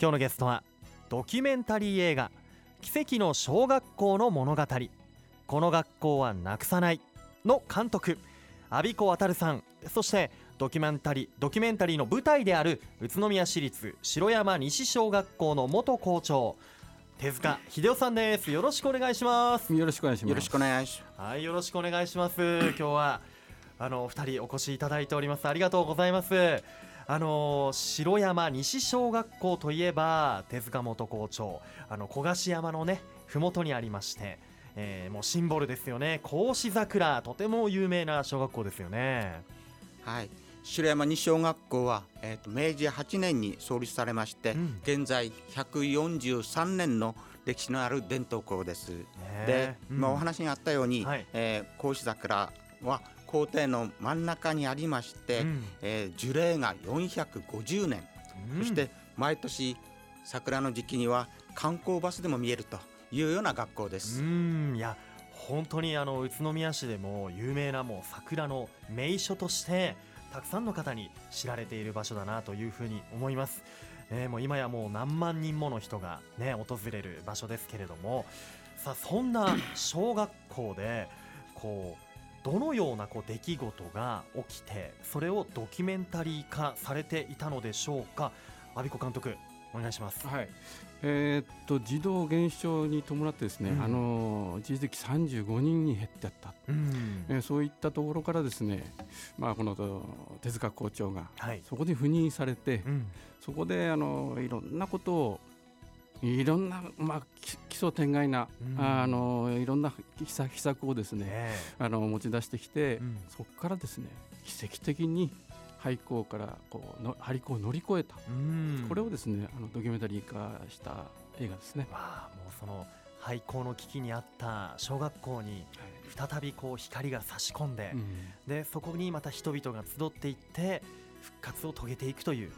今日のゲストはドキュメンタリー映画奇跡の小学校の物語。この学校はなくさないの監督阿比子渉さん。そしてドキュメンタリードキュメンタリーの舞台である宇都宮市立城山西小学校の元校長手塚秀夫さんです。よろしくお願いします。よろしくお願いします。よろしくお願いしはいよろしくお願いします。今日はあの二人お越しいただいております。ありがとうございますあの城山西小学校といえば手塚元校長。あの小菓子山のね麓にありまして、えーもうシンボルですよね。格子桜。とても有名な小学校ですよね。はい。城山西小学校は、えー、と明治8年に創立されまして、うん。現在143年の歴史のある伝統校です。ねで、うん。今お話にあったように、はい。えー格子桜は校庭の真ん中にありまして、うん。えー樹齢が450年、うん。そして毎年桜の時期には観光バスでも見えるというような学校です。うん。いや本当にあの宇都宮市でも有名なもう桜の名所としてたくさんの方に知られている場所だなというふうに思います、えーもう今やもう何万人もの人がね訪れる場所ですけれども。さあそんな小学校でこうどのようなこう出来事が起きてそれをドキュメンタリー化されていたのでしょうか？阿比子監督お願いします。はい。えーっと児童減少に伴ってですね、うん。あの一時的35人に減ってやった、うん。えーそういったところからですね、まあ、このと手塚校長がはい。そこで赴任されて、うん。そこであのいろんなことをいろんな、まあ、き奇想天外な、うん。あのいろんな秘策秘策をですねねあの持ち出してきて、うん。そこからですね奇跡的に廃校からこうの廃校を乗り越えた、うん。これをですねあのドキュメンタリー化した映画ですね。わあもうその廃校の危機にあった小学校に再びこう光が差し込んで、うん。でそこにまた人々が集っていって復活を遂げていくという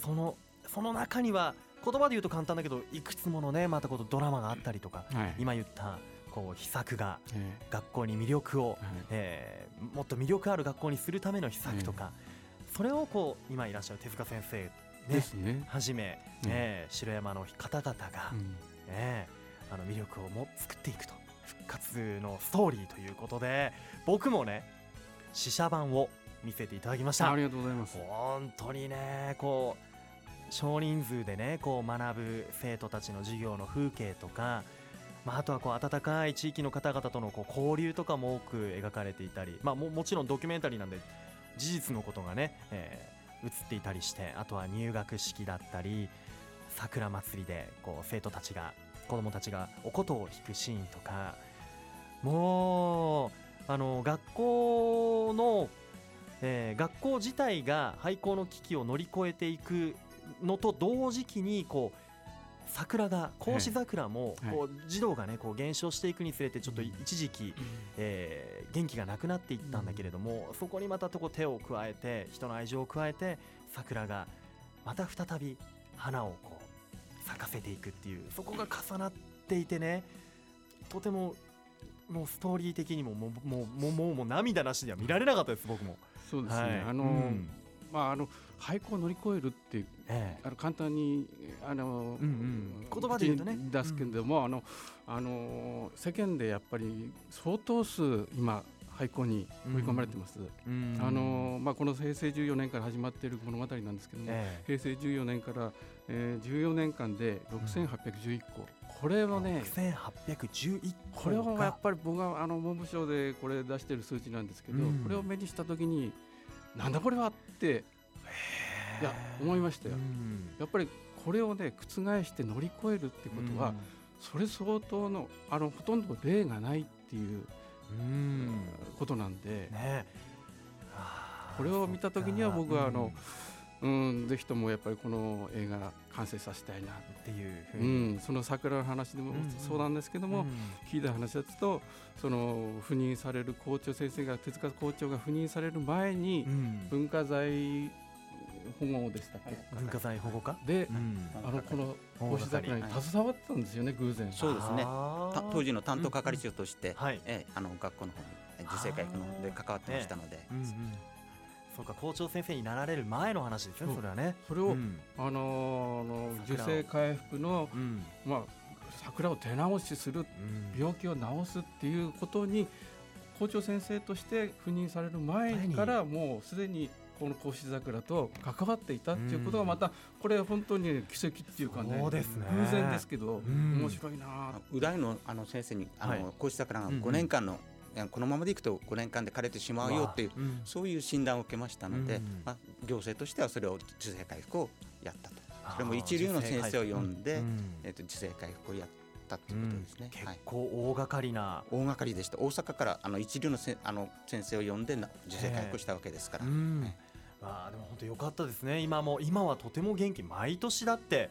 そのその中には言葉で言うと簡単だけどいくつものねまたこのドラマがあったりとかはい。今言ったこう秘策がえ学校に魅力を、えはい。えーもっと魅力ある学校にするための秘策とか、それをこう今いらっしゃる手塚先生ねですね。はじめ、うん。えー城山の方々が、うん。ね、あの魅力をも作っていくと復活のストーリーということで僕もね試写版を見せていただきました。ありがとうございます。本当にねこう少人数でねこう学ぶ生徒たちの授業の風景とか、まあ、あとはこう温かい地域の方々とのこう交流とかも多く描かれていたり、まあ、ももちろんドキュメンタリーなんで事実のことがね、えー映っていたりしてあとは入学式だったり桜祭りでこう生徒たちが子供たちがお琴を弾くシーンとかもうあの学校の、えー学校自体が廃校の危機を乗り越えていくのと同時期にこう桜が格子桜もはい。こう児童がねこう減少していくにつれてちょっとうん。一時期、えー元気がなくなっていったんだけれども、そこにまたとこ手を加えて人の愛情を加えて桜がまた再び花をこう咲かせていくっていうそこが重なっていてねとてももうストーリー的にももうもうもうもう涙なしでは見られなかったです僕も。そうですね。はい。あの、うん。まああの廃校を乗り越えるっていうえあの簡単にあの、うんうん。言葉で言うとね。出すけれども、あのあの世間でやっぱり相当数今廃校に追い込まれてます。えうん。あのまあこの平成14年から始まっている物語なんですけども、え平成14年から、えー、14年間で6811校、これをねえ6811個これはやがっぱり僕はあの文部省でこれ出してる数値なんですけど、うん。これを目にした時になんだこれはっていや思いましたよ。うん。やっぱりこれをね覆して乗り越えるってことは、それ相当のあのほとんど例がないっていううん。ことなんで、ね。これを見た時には僕はあのうん。うん、ぜひともやっぱりこの映画完成させたいな、っていうふううに、ん、その桜の話でもうんうん。そうなんですけども、うん。聞いた話だとその赴任される校長先生が手塚校長が赴任される前にうん。文化財保護でしたっけ、文化財保護課、でう、ん。あのこの保護格子桜に係携わってたんですよね偶然。そうですね。当時の担当係長として、はい。ええあの学校の方に自生会ので関わってましたので、うんうん。そうか校長先生になられる前の話ですねそう。それはね。それを、うん。あのーあの受精回復の、うん。まあ、桜を手直しするうん。病気を治すっていうことに校長先生として赴任される前からもうすでにこの甲子桜と関わっていたっていうことがまたこれ本当に奇跡っていうかねそうですね。偶然ですけどうん。面白いな。あ宇大のあの先生にあはい。の講師桜がうんうん。5年間の、このままでいくと5年間で枯れてしまうよっていううん。そういう診断を受けましたので、うんまあ、行政としてはそれを受精回復をやったと。それも一流の先生を呼んで、うん。えっと受精回復をやったということですね。結はい。構大掛かりな。大掛かりでした。大阪からあの一流のせあの先生を呼んでな受精回復したわけですから、うん。はい。わあでも本当良かったですね。今も今はとても元気毎年だって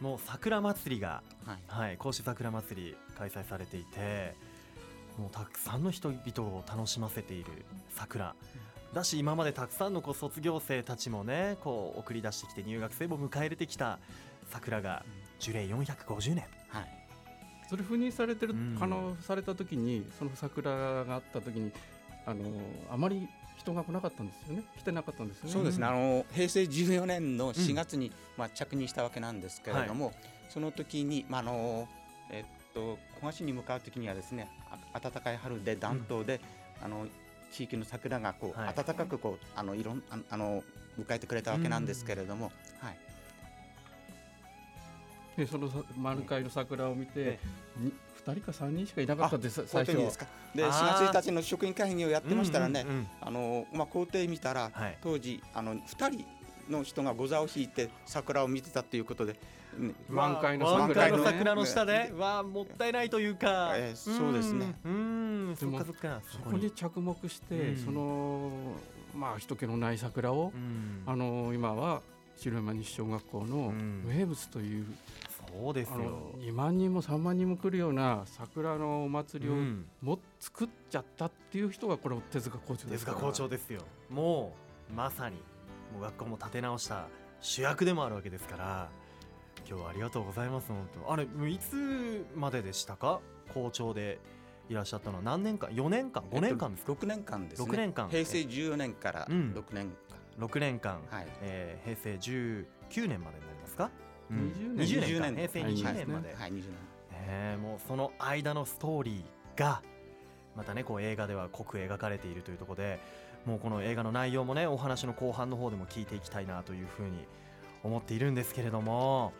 もう桜祭りがはい。はい甲子桜祭り開催されていてもうたくさんの人々を楽しませている桜。だし今までたくさんのこう卒業生たちもねこう送り出してきて入学生も迎え入れてきた桜が樹齢450年。はい。それ赴任されてる、うん。あのされた時にその桜があった時にあのあまり人が来なかったんですよね。来てなかったんですよね。そうですね、うん。あの平成14年の4月に、まあ、着任したわけなんですけれども、その時に、まああのえっと、古賀市に向かう時にはですねあ暖かい春で暖冬で、あの地域の桜がこう、はい。暖かくこうあのいろんああの迎えてくれたわけなんですけれども、はい、でそのさ満開の桜を見てえ、に2人か3人しかいなかったです最初ですか。であー。4月1日の職員会議をやってましたらね、うんうんうん。あのまあ、校庭見たら、はい。当時あの2人の人が御座を引いて桜を見てたということで、ね満開の満桜の桜の下で、わあもったいないというか、えーそうですね。うん。うん。そっでもかそっか。そこに着目して、うん。そのまあ人気のない桜をう、ん。あの今は白山西小学校のうん。名物という、そうですよ。あの2万人も3万人も来るような桜のお祭りをうん。も作っちゃったっていう人がこれ手塚校長です手塚校長ですよ。もうまさにもう学校も立て直した主役でもあるわけですから。今日はありがとうございます本当。あれもういつまででしたか？校長でいらっしゃったのは何年間？4年間？5年間ですか、6年間ですね。6年間。平成14年からうん。6年6年間、間、はい。えー平成19年までになりますか、20年20 20年か。年平成はい。20年まで、はい、20年。えーもうその間のストーリーがまたねこう映画では濃く描かれているというところでもうこの映画の内容もねお話の後半の方でも聞いていきたいなというふうに思っているんですけれども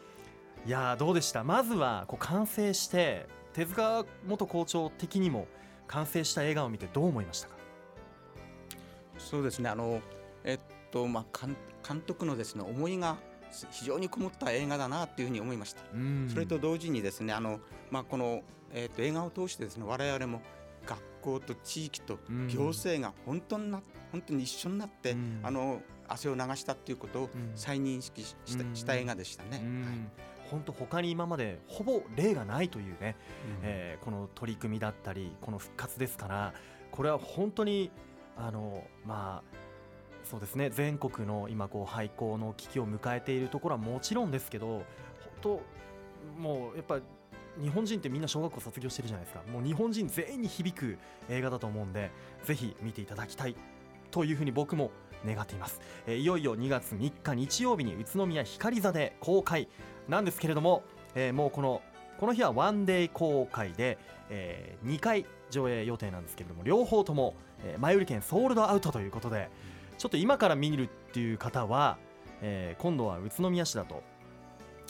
いやーどうでした？まずはこう完成して手塚元校長的にも完成した映画を見てどう思いましたか？そうですね。あのえっとまあ監監督のですね思いが非常にこもった映画だなというふうに思いました、それと同時にですねあのまあこのえっと映画を通してですね我々も学校と地域とうん。行政が本当にな本当に一緒になって、うん。あの汗を流したっていうことをうん。再認識しした,、うん。した映画でしたね。うん。はい。本当他に今までほぼ例がないというね、うん。えーこの取り組みだったりこの復活ですからこれは本当にあのまあそうですね。全国の今こう廃校の危機を迎えているところはもちろんですけど本当もうやっぱ日本人ってみんな小学校卒業してるじゃないですか。もう日本人全員に響く映画だと思うんでぜひ見ていただきたいというふうに僕も願っています、えーいよいよ2月3日日曜日に宇都宮光座で公開なんですけれども、えーもうこのこの日はワンデー公開で、え2回上映予定なんですけれども両方とも、え前売り券ソールドアウトということでちょっと今から見るっていう方は、えー今度は宇都宮市だと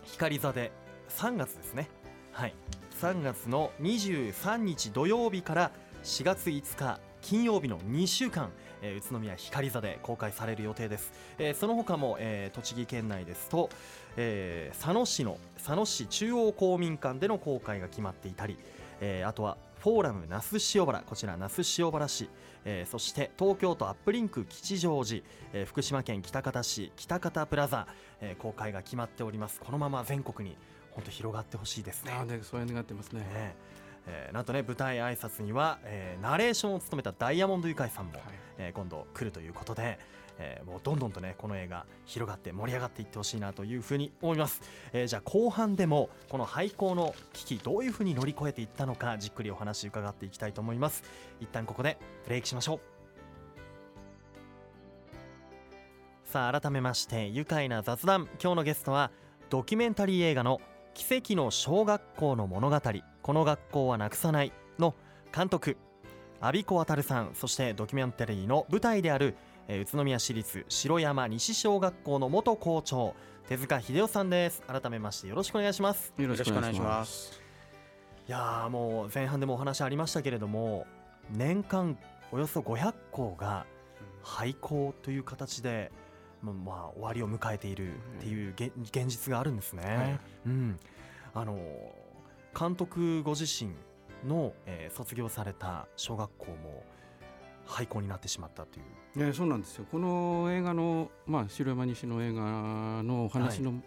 光座で3月ですね。はい。3月の23日土曜日から4月5日金曜日の2週間、えー宇都宮光座で公開される予定です、えーその他も、えー栃木県内ですと、えー佐野市の佐野市中央公民館での公開が決まっていたり、えーあとはフォーラム那須塩原こちら那須塩原市、えーそして東京都アップリンク吉祥寺、えー福島県喜多方市北方プラザ、えー公開が決まっております。このまま全国に本当広がってほしいですね。あーねそう願ってますね。ねえーなんとね舞台挨拶には、えーナレーションを務めたダイヤモンドユカイさんも、はい。えー今度来るということで、えーもうどんどんとねこの映画広がって盛り上がっていってほしいなというふうに思います、えーじゃあ後半でもこの廃校の危機どういうふうに乗り越えていったのかじっくりお話伺っていきたいと思います。一旦ここでブレイクしましょう。さあ改めまして愉快な雑談。今日のゲストはドキュメンタリー映画の奇跡の小学校の物語この学校はなくさないの監督阿比子渉さんそしてドキュメンタリーの舞台である、えー、宇都宮市立城山西小学校の元校長手塚秀夫さんです。改めましてよろしくお願いします。よろしくお願いします。いやもう前半でもお話ありましたけれども年間およそ500校が廃校という形で、まあ、終わりを迎えているっていう現実があるんですね。はい、うん、あの監督ご自身の、えー、卒業された小学校も廃校になってしまったという。ね、そうなんですよ。この映画の、まあ、白山西の映画のお話の、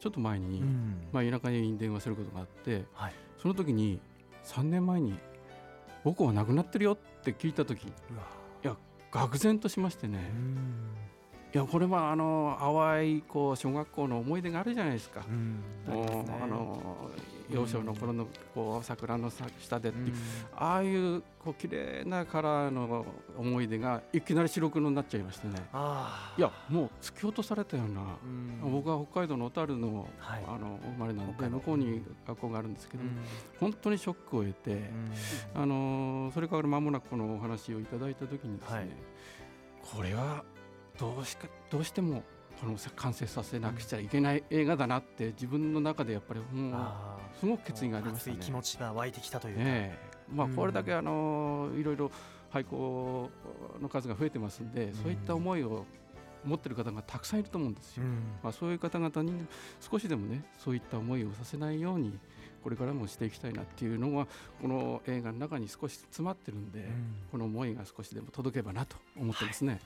ちょっと前に、うん、まあ、田舎に電話することがあって、はい、その時に3年前に「僕は亡くなってるよ」って聞いた時いや愕然としましてねいやこれはあの淡いこう小学校の思い出があるじゃないですか。もうあの幼少の頃のこう桜の下でっていう、ああいうこう綺麗なカラーの思い出がいきなり白黒になっちゃいましてね。いやもう突き落とされたような、僕は北海道の小樽の,、あの生まれなんで向こうに学校があるんですけど、本当にショックを得て、あのそれから間もなくこのお話をいただいた時にですね、これはどうしかどうしてもこの完成させなくちゃいけない映画だなって自分の中でやっぱりもうすごく決意がありましたね。気持ちが湧いてきたというか、え。ー、まあ、これだけあのいろいろ廃校の数が増えてますんで、そういった思いを持ってる方がたくさんいると思うんですよ。まあ、そういう方々に少しでもねそういった思いをさせないようにこれからもしていきたいなっていうのがこの映画の中に少し詰まってるんで、この思いが少しでも届けばなと思ってますね。はい、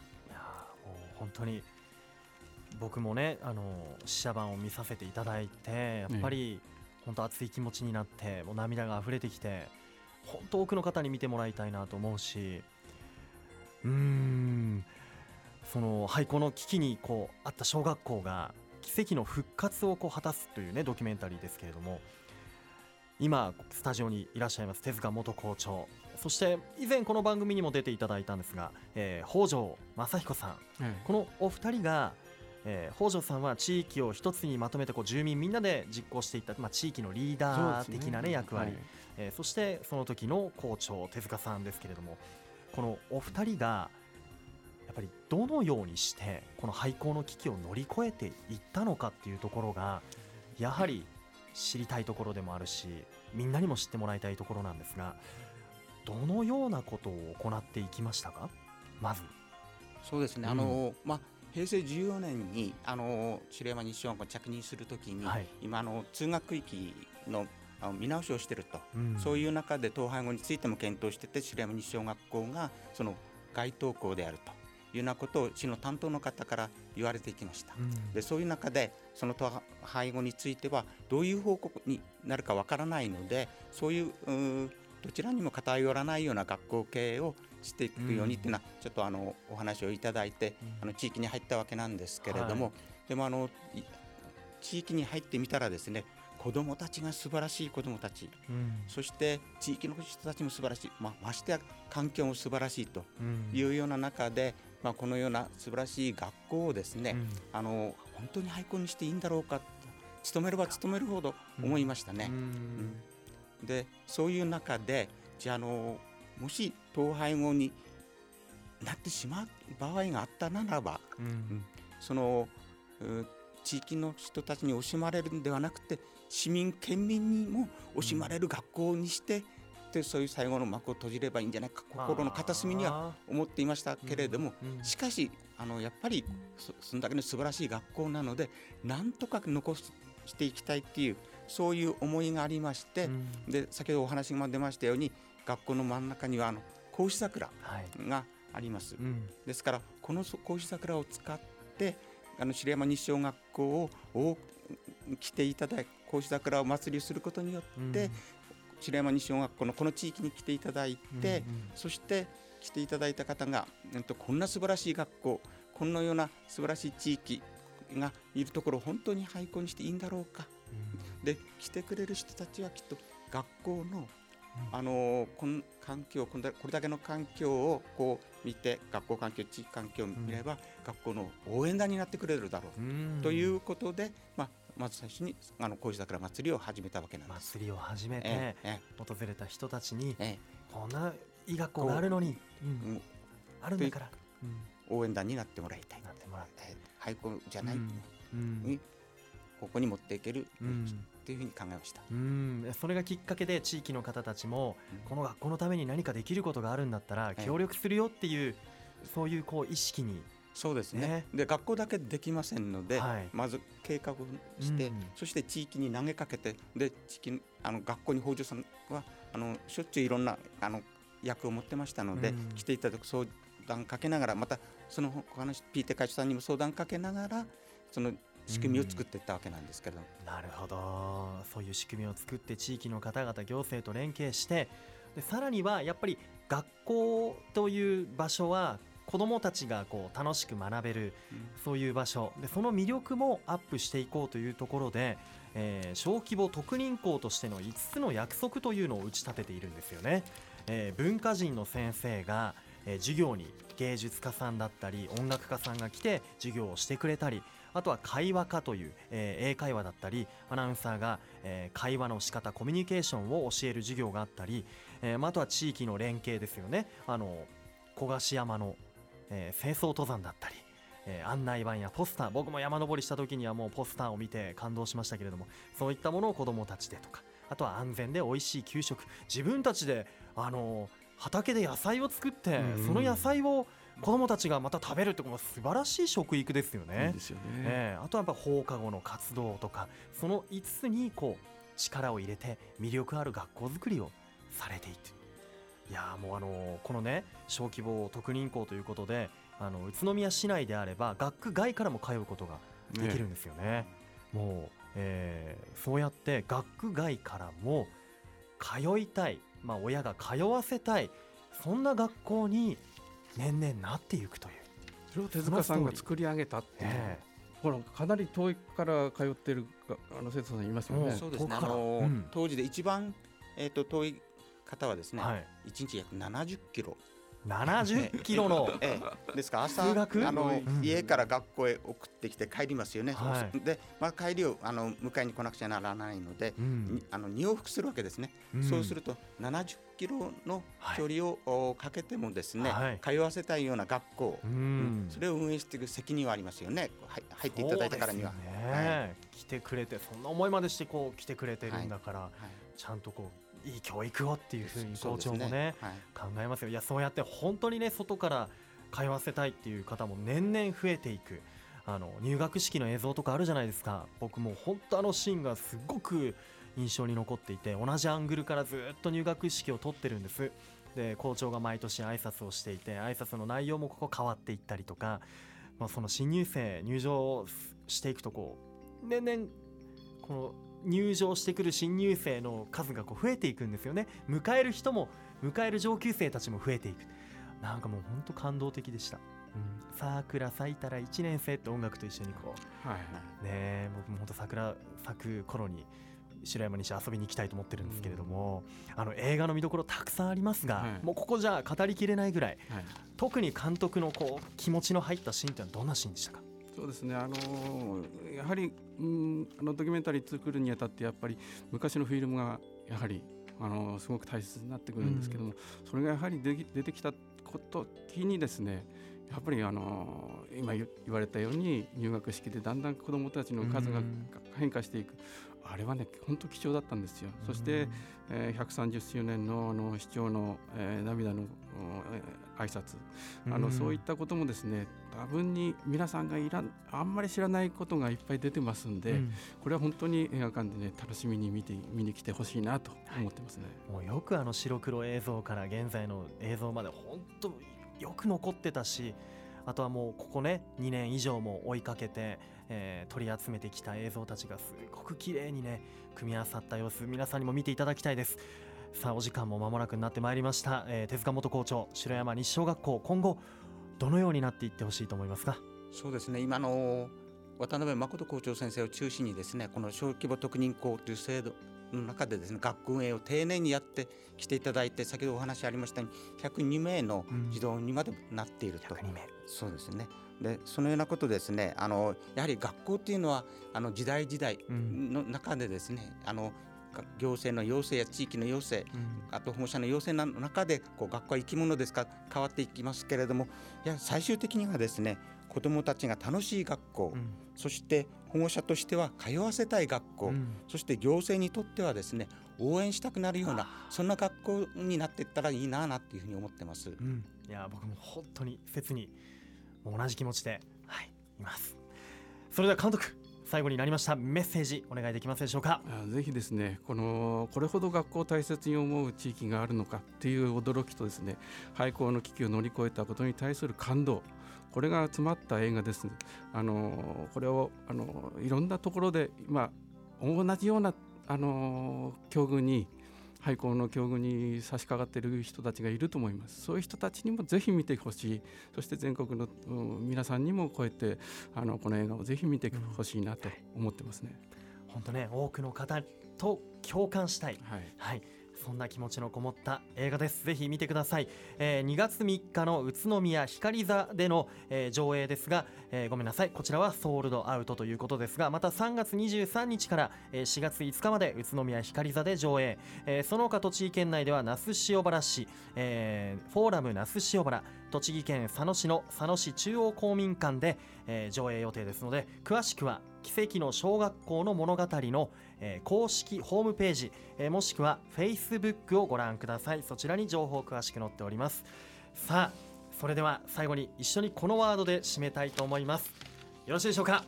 本当に僕もねあの試写版を見させていただいてやっぱり本当熱い気持ちになってもう涙が溢れてきて本当多くの方に見てもらいたいなと思うしうーんその廃校の危機にこうあった小学校が奇跡の復活をこう果たすというねドキュメンタリーですけれども今スタジオにいらっしゃいます手塚元校長そして以前この番組にも出ていただいたんですが、えー、北条正彦さん、このお二人がえー、北条さんは地域を一つにまとめてこう住民みんなで実行していった、まあ、地域のリーダー的なね、ね。役割、はい、えー、そしてその時の校長手塚さんですけれどもこのお二人がやっぱりどのようにしてこの廃校の危機を乗り越えていったのかっていうところがやはり知りたいところでもあるしみんなにも知ってもらいたいところなんですがどのようなことを行っていきましたか？まず。そうですね、うん、あのまあ平成14年にあの白山西小学校に着任するときに、はい、今の通学区域のあの見直しをしていると、うん、そういう中で統廃合についても検討してて白山西小学校がその該当校であるというようなことを市の担当の方から言われてきました、うん、でそういう中でその統廃合についてはどういう報告になるかわからないのでそういうどちらにも偏らないような学校経営をしていくようにっていうのは、ちょっとあのお話をいただいて、あの地域に入ったわけなんですけれども、でもあの地域に入ってみたらですね子どもたちが素晴らしい子どもたち、うん、そして地域の人たちも素晴らしい、まあ、ましてや環境も素晴らしいというような中で、まあ、このような素晴らしい学校をですね、うん、あの本当に廃校にしていいんだろうかと勤めれば勤めるほど思いましたね。うん、でそういう中でじゃあのもし統廃合になってしまう場合があったならば、うん、その地域の人たちに惜しまれるんではなくて市民県民にも惜しまれる学校にして、でそういう最後の幕を閉じればいいんじゃないか心の片隅には思っていましたけれども、しかしあのやっぱりそんだけの素晴らしい学校なのでなんとか残していきたいっていうそういう思いがありまして、で先ほどお話が出ましたように学校の真ん中にはあの格子桜があります、はいうん、ですからこの格子桜を使ってあの白山西小学校を来ていただい格子桜を祭りすることによって、うん、白山西小学校のこの地域に来ていただいて、うんうん、そして来ていただいた方が、えっと、こんな素晴らしい学校このような素晴らしい地域がいるところを本当に廃校にしていいんだろうか、うん、で来てくれる人たちはきっと学校のあのこの環境これだけの環境をこう見て学校環境地域環境を見れば、うん、学校の応援団になってくれるだろう、うん、ということで、まあ、まず最初にあの麹桜祭りを始めた。わけなんです祭りを始めて、ええ、訪れた人たちに、ええ、こんないい学校があるのに、うん、あるんだから、応援団になってもらいたい。なってもらいたい廃校じゃない、うんここに持っていける、っていうふうに考えました。うん。それがきっかけで地域の方たちも、この学校のために何かできることがあるんだったら協力するよっていう、そういうこう意識にそうですね、ね、で学校だけできませんので、はい、まず計画して、うん、そして地域に投げかけてで地域あの学校に北条さんはあのしょっちゅういろんなあの役を持ってましたので、うん、来ていただく相談かけながらまたその他の PT 会長さんにも相談かけながらその仕組みを作っていったわけなんですけど、なるほど。そういう仕組みを作って地域の方々行政と連携してでさらにはやっぱり学校という場所は子どもたちがこう楽しく学べる、そういう場所。でその魅力もアップしていこうというところで、えー、小規模特任校としての5つの約束というのを打ち立てているんですよね。えー、文化人の先生が、えー、授業に芸術家さんだったり音楽家さんが来て授業をしてくれたりあとは会話科という、えー、英会話だったりアナウンサーが、えー、会話の仕方コミュニケーションを教える授業があったり、えーまあ、あとは地域の連携ですよね。あの小菓子山の、えー、清掃登山だったりえー、案内板やポスター僕も山登りした時にはもうポスターを見て感動しましたけれどもそういったものを子どもたちでとかあとは安全で美味しい給食自分たちで、あのー、畑で野菜を作ってその野菜を子どもたちがまた食べるってこの素晴らしい食育ですよね。ですよねえー、あとはやっぱ放課後の活動とかその5つにこう力を入れて魅力ある学校づくりをされていていやもうあのこのね小規模特任校ということであの宇都宮市内であれば学区外からも通うことができるんですよね。ねもう、えー、そうやって学区外からも通いたい、まあ、親が通わせたいそんな学校に年々なっていくという。それを手塚さんが作り上げたっていう、えー、ほらかなり遠いから通ってるあの生徒さんいますよね。そうですね。あの、うん、当時で一番、えーと、遠い方はですね、はい、1日約70キロ。70キロの、ええ、ですから朝あの、うん、家から学校へ送ってきて帰りますよね、はい、で、まあ、帰りをあの迎えに来なくちゃならないので、うん、あの2往復するわけですね、うん、そうすると70キロの距離を、かけてもですね、はい、通わせたいような学校、それを運営していく責任はありますよね。入っていただいたからには、ね。はい、来てくれてそんな思いまでしてこう来てくれてるんだから、ちゃんとこういい教育をっていうふうに校長もね、ね。はい、考えますよ。いやそうやって本当にね外から通わせたいっていう方も年々増えていくあの入学式の映像とかあるじゃないですか。僕も本当あのシーンがすごく印象に残っていて同じアングルからずっと入学式を撮ってるんです。で校長が毎年挨拶をしていて挨拶の内容もここ変わっていったりとか、まあ、その新入生入場していくとこう年々この入場してくる新入生の数がこう増えていくんですよね。迎える人も迎える上級生たちも増えていく。なんかもう本当感動的でした、うん、桜咲いたら1年生って音楽と一緒にこう、はい、ね僕も本当桜咲く頃に白山西遊びに行きたいと思ってるんですけれども、うん、あの映画の見どころたくさんありますが、はい、もうここじゃ語りきれないぐらい、はい、特に監督のこう気持ちの入ったシーンってのはどんなシーンでしたか？そうですね。あのやはり、うん、あのドキュメンタリー作るにあたってやっぱり昔のフィルムがやはりあのすごく大切になってくるんですけども、うん、それがやはり出てきたこときにですねやっぱりあの今言われたように入学式でだんだん子どもたちの数が変化していく、あれはね本当貴重だったんですよ。そして、えー、130周年のあの市長の、えー、涙の、えー、挨拶。あの、そういったこともですね多分に皆さんがいらあんまり知らないことがいっぱい出てますんで、うん、これは本当に映画館でね楽しみに見て見に来てほしいなと思ってますね、はい、もうよくあの白黒映像から現在の映像まで本当よく残ってたしあとはもうここね2年以上も追いかけて、えー、取り集めてきた映像たちがすごく綺麗にね組み合わさった様子皆さんにも見ていただきたいです。さあお時間も間もなくなってまいりました、えー、手塚元校長城山西小学校今後どのようになっていってほしいと思いますか？そうですね。今の渡辺誠校長先生を中心にですねこの小規模特任校という制度の中でですね学校運営を丁寧にやってきていただいて先ほどお話ありましたように102名の児童にまでなっていると、うん、そうですね。でそのようなことですねあのやはり学校っていうのはあの時代時代の中でですね、うん、あの行政の要請や地域の要請、うん、あと保護者の要請の中でこう学校は生き物ですから変わっていきますけれどもいや最終的にはですね子どもたちが楽しい学校、うん、そして保護者としては通わせたい学校、うん、そして行政にとってはですね応援したくなるようなそんな学校になっていったらいいななっていうふうに思ってます。いや僕も本当に切に同じ気持ちで、はい、います。それでは監督最後になりましたメッセージお願いできますでしょうか？ぜひですねこのこれほど学校を大切に思う地域があるのかっていう驚きとですね廃校の危機を乗り越えたことに対する感動これが詰まった映画です。あのこれをあのいろんなところで今同じようなあの境遇に廃校の境遇に差し掛かっている人たちがいると思います。そういう人たちにもぜひ見てほしい。そして全国の皆さんにもこうやってあのこの映画をぜひ見てほしいなと思ってますね。本当ね多くの方と共感したい、はい、はい、そんな気持ちのこもった映画です。ぜひ見てください、えー、2月3日の宇都宮光座での、えー、上映ですが、えー、ごめんなさい。こちらはソールドアウトということですがまた3月23日から、え、4月5日まで宇都宮光座で上映、え、その他栃木県内では那須塩原市、え、フォーラム那須塩原栃木県佐野市の佐野市中央公民館で、え、上映予定ですので詳しくは奇跡の小学校の物語の、えー、公式ホームページ、えー、もしくは Facebook をご覧ください。そちらに情報詳しく載っております。さあそれでは最後に一緒にこのワードで締めたいと思います。よろしいでしょうか？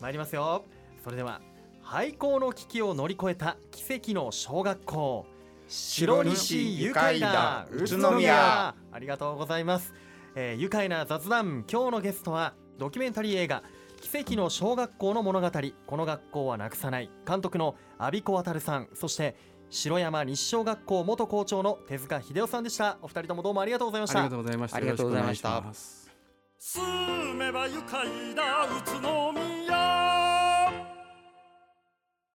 参りますよ。それでは廃校の危機を乗り越えた奇跡の小学校。白西愉快な宇都宮。ありがとうございます、えー、愉快な雑談。今日のゲストはドキュメンタリー映画奇跡の小学校の物語。この学校はなくさない。監督の阿比子渡さん。そして城山西小学校元校長の手塚秀夫さんでした。お二人ともどうもありがとうございました。ありがとうございました。ありがとうございました住めば愉快だ宇都宮